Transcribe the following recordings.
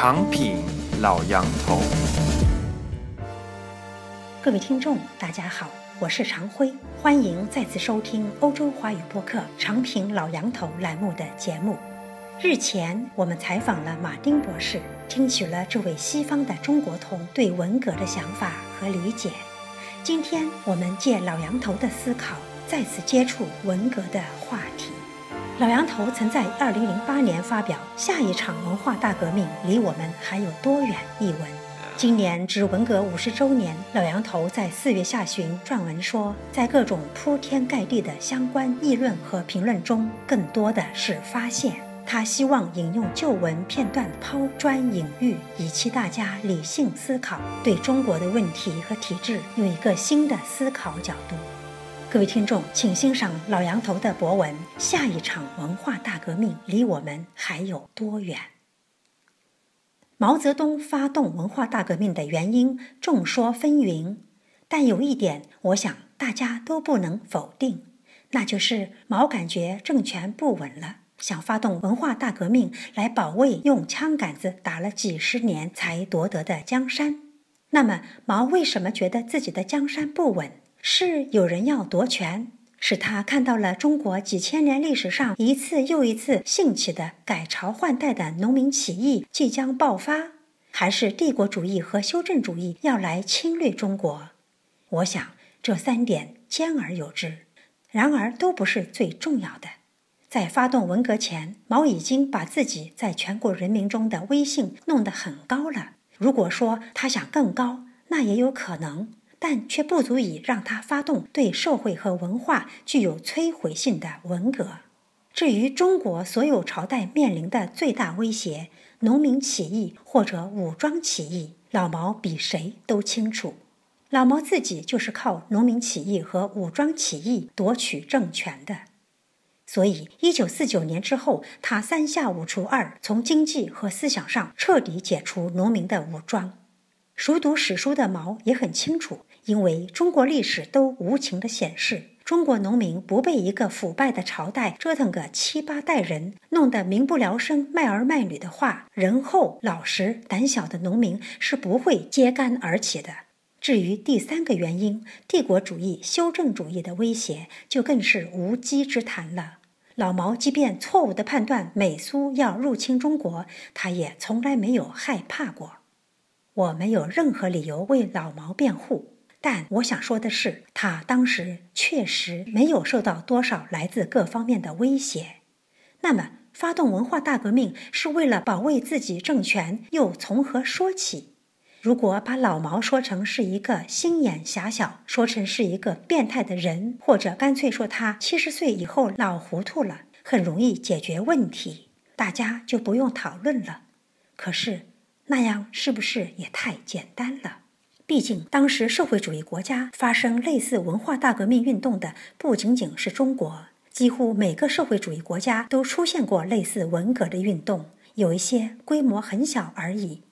长品老杨头。各位听众，大家好，我是常辉，欢迎再次收听欧洲华语播客《长品老杨头》栏目的节目。日前，我们采访了马丁博士，听取了这位西方的中国通对文革的想法和理解。今天，我们借老杨头的思考，再次接触文革的话题。老杨头曾在2008年发表《下一场文化大革命离我们还有多远》一文。今年至文革五十周年，老杨头在四月下旬撰文说，在各种铺天盖地的相关议论和评论中，更多的是发现。他希望引用旧文片段抛砖引玉，以期大家理性思考，对中国的问题和体制有一个新的思考角度。各位听众，请欣赏老杨头的博文：下一场文化大革命离我们还有多远？毛泽东发动文化大革命的原因众说纷纭，但有一点，我想大家都不能否定，那就是毛感觉政权不稳了，想发动文化大革命来保卫用枪杆子打了几十年才夺得的江山。那么，毛为什么觉得自己的江山不稳？是有人要夺权，是他看到了中国几千年历史上一次又一次兴起的改朝换代的农民起义即将爆发，还是帝国主义和修正主义要来侵略中国？我想这三点兼而有之，然而都不是最重要的。在发动文革前，毛已经把自己在全国人民中的威信弄得很高了。如果说他想更高，那也有可能。但却不足以让他发动对社会和文化具有摧毁性的文革。至于中国所有朝代面临的最大威胁——农民起义或者武装起义，老毛比谁都清楚。老毛自己就是靠农民起义和武装起义夺取政权的。所以，一九四九年之后，他三下五除二从经济和思想上彻底解除农民的武装。熟读史书的毛也很清楚。因为中国历史都无情地显示，中国农民不被一个腐败的朝代折腾个七八代人，弄得民不聊生、卖儿卖女的话，仁厚、老实、胆小的农民是不会揭竿而起的。至于第三个原因，帝国主义、修正主义的威胁，就更是无稽之谈了。老毛即便错误地判断美苏要入侵中国，他也从来没有害怕过。我没有任何理由为老毛辩护。但我想说的是，他当时确实没有受到多少来自各方面的威胁。那么，发动文化大革命是为了保卫自己政权，又从何说起？如果把老毛说成是一个心眼狭小，说成是一个变态的人，或者干脆说他七十岁以后老糊涂了，很容易解决问题，大家就不用讨论了。可是，那样是不是也太简单了？毕竟，当时社会主义国家发生类似文化大革命运动的不仅仅是中国，几乎每个社会主义国家都出现过类似文革的运动，有一些规模很小而已。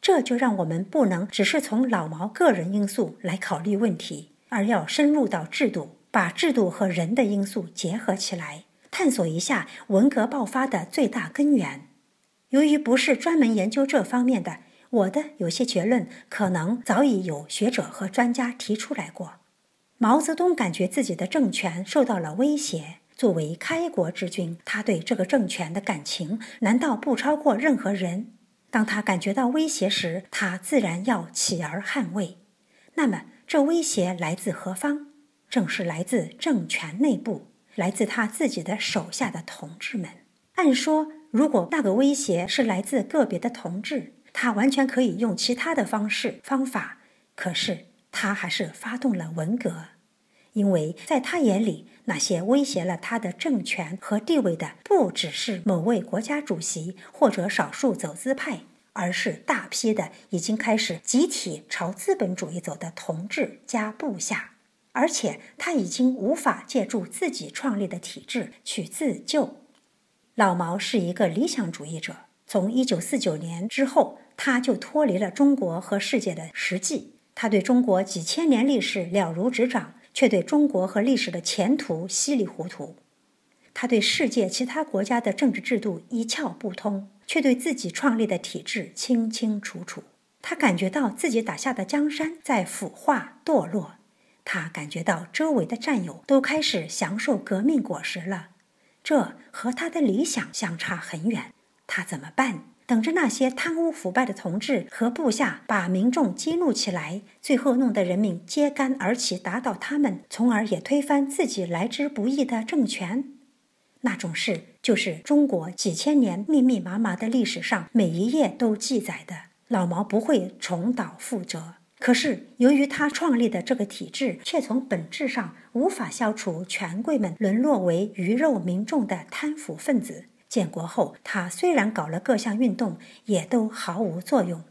这就让我们不能只是从老毛个人因素来考虑问题，而要深入到制度，把制度和人的因素结合起来，探索一下文革爆发的最大根源。由于不是专门研究这方面的。我的有些结论可能早已有学者和专家提出来过。毛泽东感觉自己的政权受到了威胁，作为开国之君，他对这个政权的感情难道不超过任何人？当他感觉到威胁时，他自然要起而捍卫。那么，这威胁来自何方？正是来自政权内部，来自他自己的手下的同志们。按说，如果那个威胁是来自个别的同志，他完全可以用其他的方式方法，可是他还是发动了文革，因为在他眼里，那些威胁了他的政权和地位的，不只是某位国家主席或者少数走资派，而是大批的已经开始集体朝资本主义走的同志加部下，而且他已经无法借助自己创立的体制去自救。老毛是一个理想主义者，从一九四九年之后。他就脱离了中国和世界的实际，他对中国几千年历史了如指掌，却对中国和历史的前途稀里糊涂。他对世界其他国家的政治制度一窍不通，却对自己创立的体制清清楚楚。他感觉到自己打下的江山在腐化堕落，他感觉到周围的战友都开始享受革命果实了，这和他的理想相差很远。他怎么办？等着那些贪污腐败的同志和部下把民众激怒起来，最后弄得人民揭竿而起，打倒他们，从而也推翻自己来之不易的政权。那种事，就是中国几千年密密麻麻的历史上每一页都记载的。老毛不会重蹈覆辙，可是由于他创立的这个体制，却从本质上无法消除权贵们沦落为鱼肉民众的贪腐分子。建国后，他虽然搞了各项运动，也都毫无作用。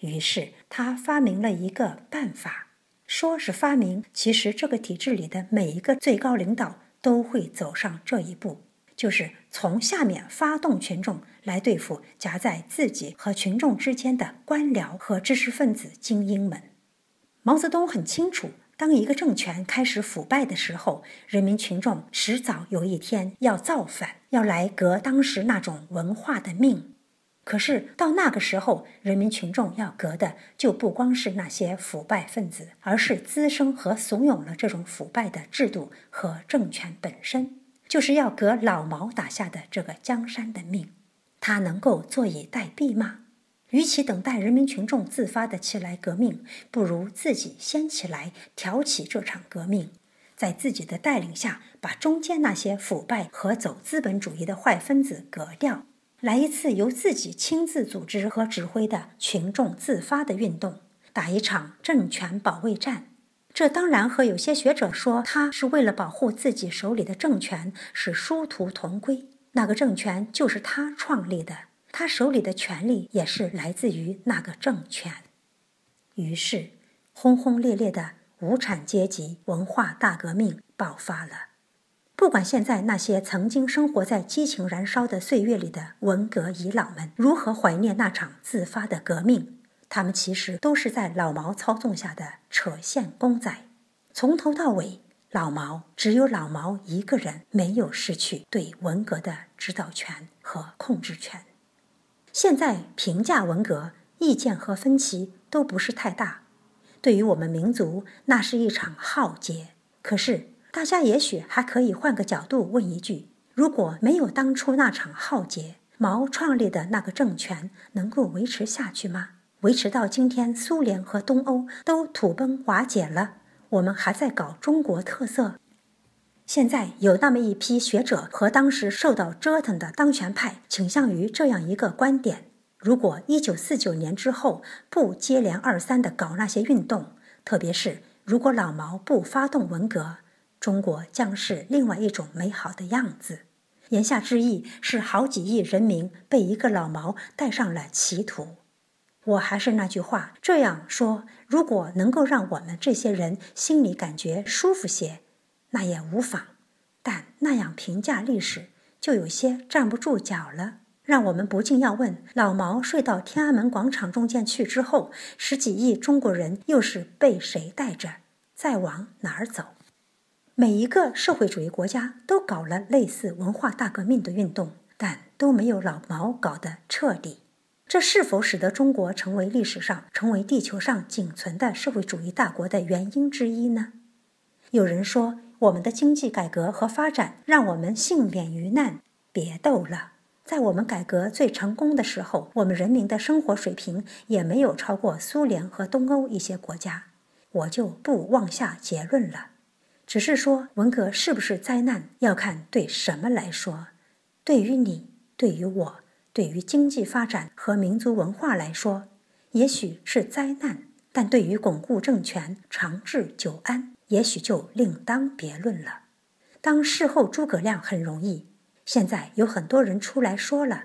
于是他发明了一个办法，说是发明，其实这个体制里的每一个最高领导都会走上这一步，就是从下面发动群众来对付夹在自己和群众之间的官僚和知识分子精英们。毛泽东很清楚。当一个政权开始腐败的时候，人民群众迟早有一天要造反，要来革当时那种文化的命。可是到那个时候，人民群众要革的就不光是那些腐败分子，而是滋生和怂恿了这种腐败的制度和政权本身，就是要革老毛打下的这个江山的命。他能够坐以待毙吗？与其等待人民群众自发的起来革命，不如自己先起来挑起这场革命，在自己的带领下，把中间那些腐败和走资本主义的坏分子革掉，来一次由自己亲自组织和指挥的群众自发的运动，打一场政权保卫战。这当然和有些学者说他是为了保护自己手里的政权是殊途同归。那个政权就是他创立的。他手里的权力也是来自于那个政权，于是轰轰烈烈的无产阶级文化大革命爆发了。不管现在那些曾经生活在激情燃烧的岁月里的文革遗老们如何怀念那场自发的革命，他们其实都是在老毛操纵下的扯线公仔。从头到尾，老毛只有老毛一个人没有失去对文革的指导权和控制权。现在评价文革，意见和分歧都不是太大。对于我们民族，那是一场浩劫。可是，大家也许还可以换个角度问一句：如果没有当初那场浩劫，毛创立的那个政权能够维持下去吗？维持到今天，苏联和东欧都土崩瓦解了，我们还在搞中国特色？现在有那么一批学者和当时受到折腾的当权派倾向于这样一个观点：如果一九四九年之后不接连二三的搞那些运动，特别是如果老毛不发动文革，中国将是另外一种美好的样子。言下之意是，好几亿人民被一个老毛带上了歧途。我还是那句话，这样说，如果能够让我们这些人心里感觉舒服些。那也无妨，但那样评价历史就有些站不住脚了。让我们不禁要问：老毛睡到天安门广场中间去之后，十几亿中国人又是被谁带着，再往哪儿走？每一个社会主义国家都搞了类似文化大革命的运动，但都没有老毛搞得彻底。这是否使得中国成为历史上、成为地球上仅存的社会主义大国的原因之一呢？有人说。我们的经济改革和发展让我们幸免于难。别逗了，在我们改革最成功的时候，我们人民的生活水平也没有超过苏联和东欧一些国家。我就不妄下结论了，只是说文革是不是灾难，要看对什么来说。对于你，对于我，对于经济发展和民族文化来说，也许是灾难；但对于巩固政权、长治久安，也许就另当别论了。当事后诸葛亮很容易，现在有很多人出来说了：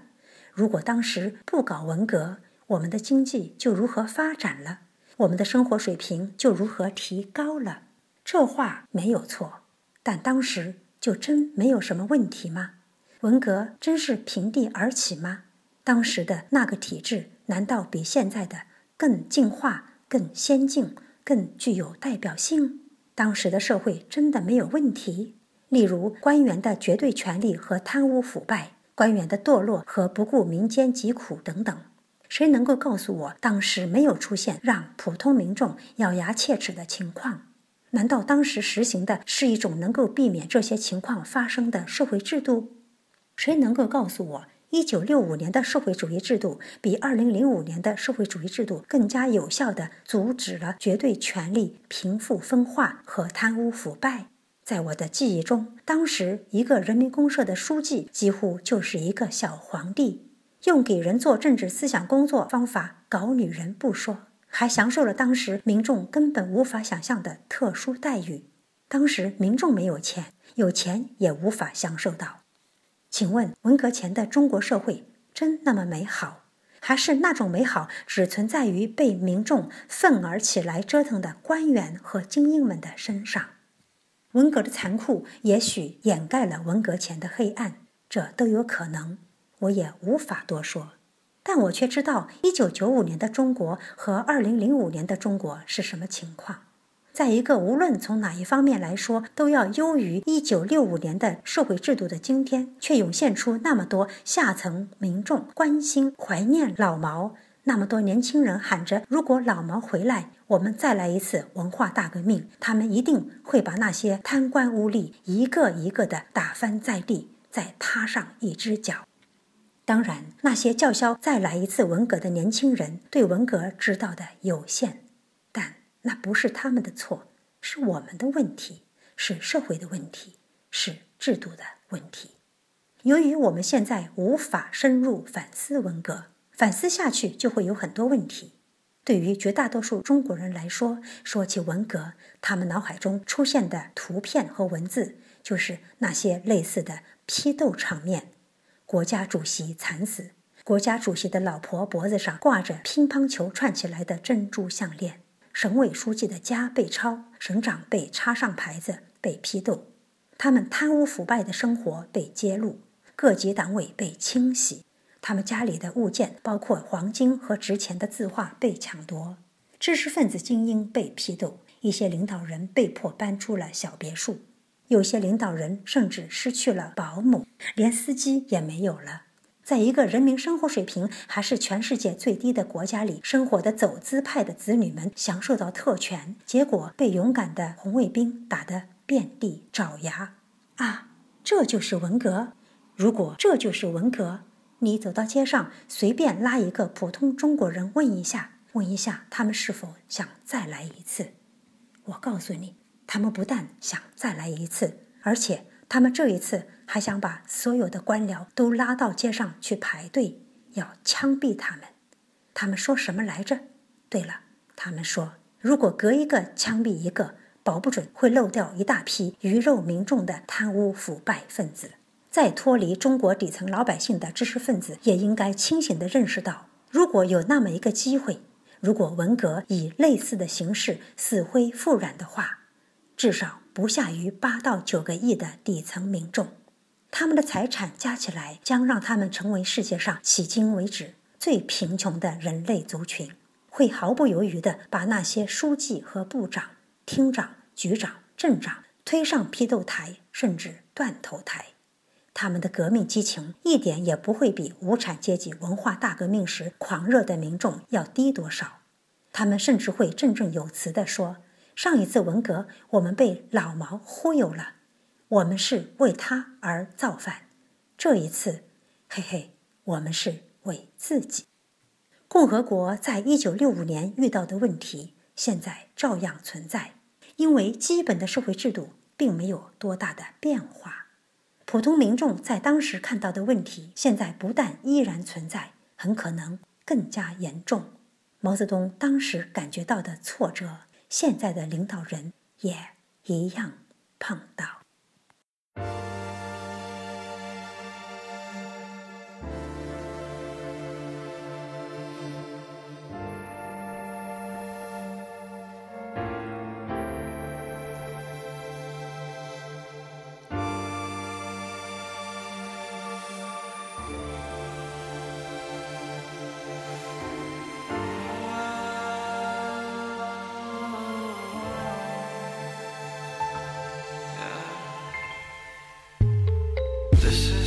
如果当时不搞文革，我们的经济就如何发展了，我们的生活水平就如何提高了。这话没有错，但当时就真没有什么问题吗？文革真是平地而起吗？当时的那个体制难道比现在的更进化、更先进、更具有代表性？当时的社会真的没有问题，例如官员的绝对权力和贪污腐败，官员的堕落和不顾民间疾苦等等。谁能够告诉我，当时没有出现让普通民众咬牙切齿的情况？难道当时实行的是一种能够避免这些情况发生的社会制度？谁能够告诉我，一九六五年的社会主义制度比二零零五年的社会主义制度更加有效地阻止了绝对权力贫富分化和贪污腐败？在我的记忆中，当时一个人民公社的书记几乎就是一个小皇帝。用给人做政治思想工作方法搞女人不说，还享受了当时民众根本无法想象的特殊待遇。当时民众没有钱，有钱也无法享受到。请问，文革前的中国社会真那么美好，还是那种美好只存在于被民众愤而起来折腾的官员和精英们的身上？文革的残酷也许掩盖了文革前的黑暗，这都有可能。我也无法多说，但我却知道一九九五年的中国和二零零五年的中国是什么情况。在一个无论从哪一方面来说都要优于一九六五年的社会制度的今天，却涌现出那么多下层民众关心、怀念老毛，那么多年轻人喊着：“如果老毛回来，我们再来一次文化大革命。”他们一定会把那些贪官污吏一个一个的打翻在地，再踏上一只脚。当然，那些叫嚣再来一次文革的年轻人对文革知道的有限，那不是他们的错，是我们的问题，是社会的问题，是制度的问题。由于我们现在无法深入反思文革，反思下去就会有很多问题。对于绝大多数中国人来说，说起文革，他们脑海中出现的图片和文字就是那些类似的批斗场面。国家主席惨死，国家主席的老婆脖子上挂着乒乓球串起来的珍珠项链，省委书记的家被抄，省长被插上牌子被批斗，他们贪污腐败的生活被揭露，各级党委被清洗，他们家里的物件包括黄金和值钱的字画被抢夺，知识分子精英被批斗，一些领导人被迫搬出了小别墅。有些领导人甚至失去了保姆，连司机也没有了。在一个人民生活水平还是全世界最低的国家里生活的走资派的子女们享受到特权，结果被勇敢的红卫兵打得遍地找牙。啊，这就是文革！如果这就是文革，你走到街上随便拉一个普通中国人问一下，问一下他们是否想再来一次，我告诉你。他们不但想再来一次，而且他们这一次还想把所有的官僚都拉到街上去排队，要枪毙他们。他们说什么来着？对了，他们说，如果隔一个枪毙一个，保不准会漏掉一大批鱼肉民众的贪污腐败分子。再脱离中国底层老百姓的知识分子，也应该清醒地认识到，如果有那么一个机会，如果文革以类似的形式死灰复燃的话。至少不下于八到九个亿的底层民众，他们的财产加起来将让他们成为世界上迄今为止最贫穷的人类族群，会毫不犹豫地把那些书记和部长、厅长、局长、镇长推上批斗台，甚至断头台。他们的革命激情一点也不会比无产阶级文化大革命时狂热的民众要低多少。他们甚至会振振有词地说。上一次文革，我们被老毛忽悠了，我们是为他而造反。这一次，嘿嘿，我们是为自己。共和国在一九六五年遇到的问题，现在照样存在，因为基本的社会制度并没有多大的变化。普通民众在当时看到的问题，现在不但依然存在，很可能更加严重。毛泽东当时感觉到的挫折。现在的领导人也一样碰到。Thank you This is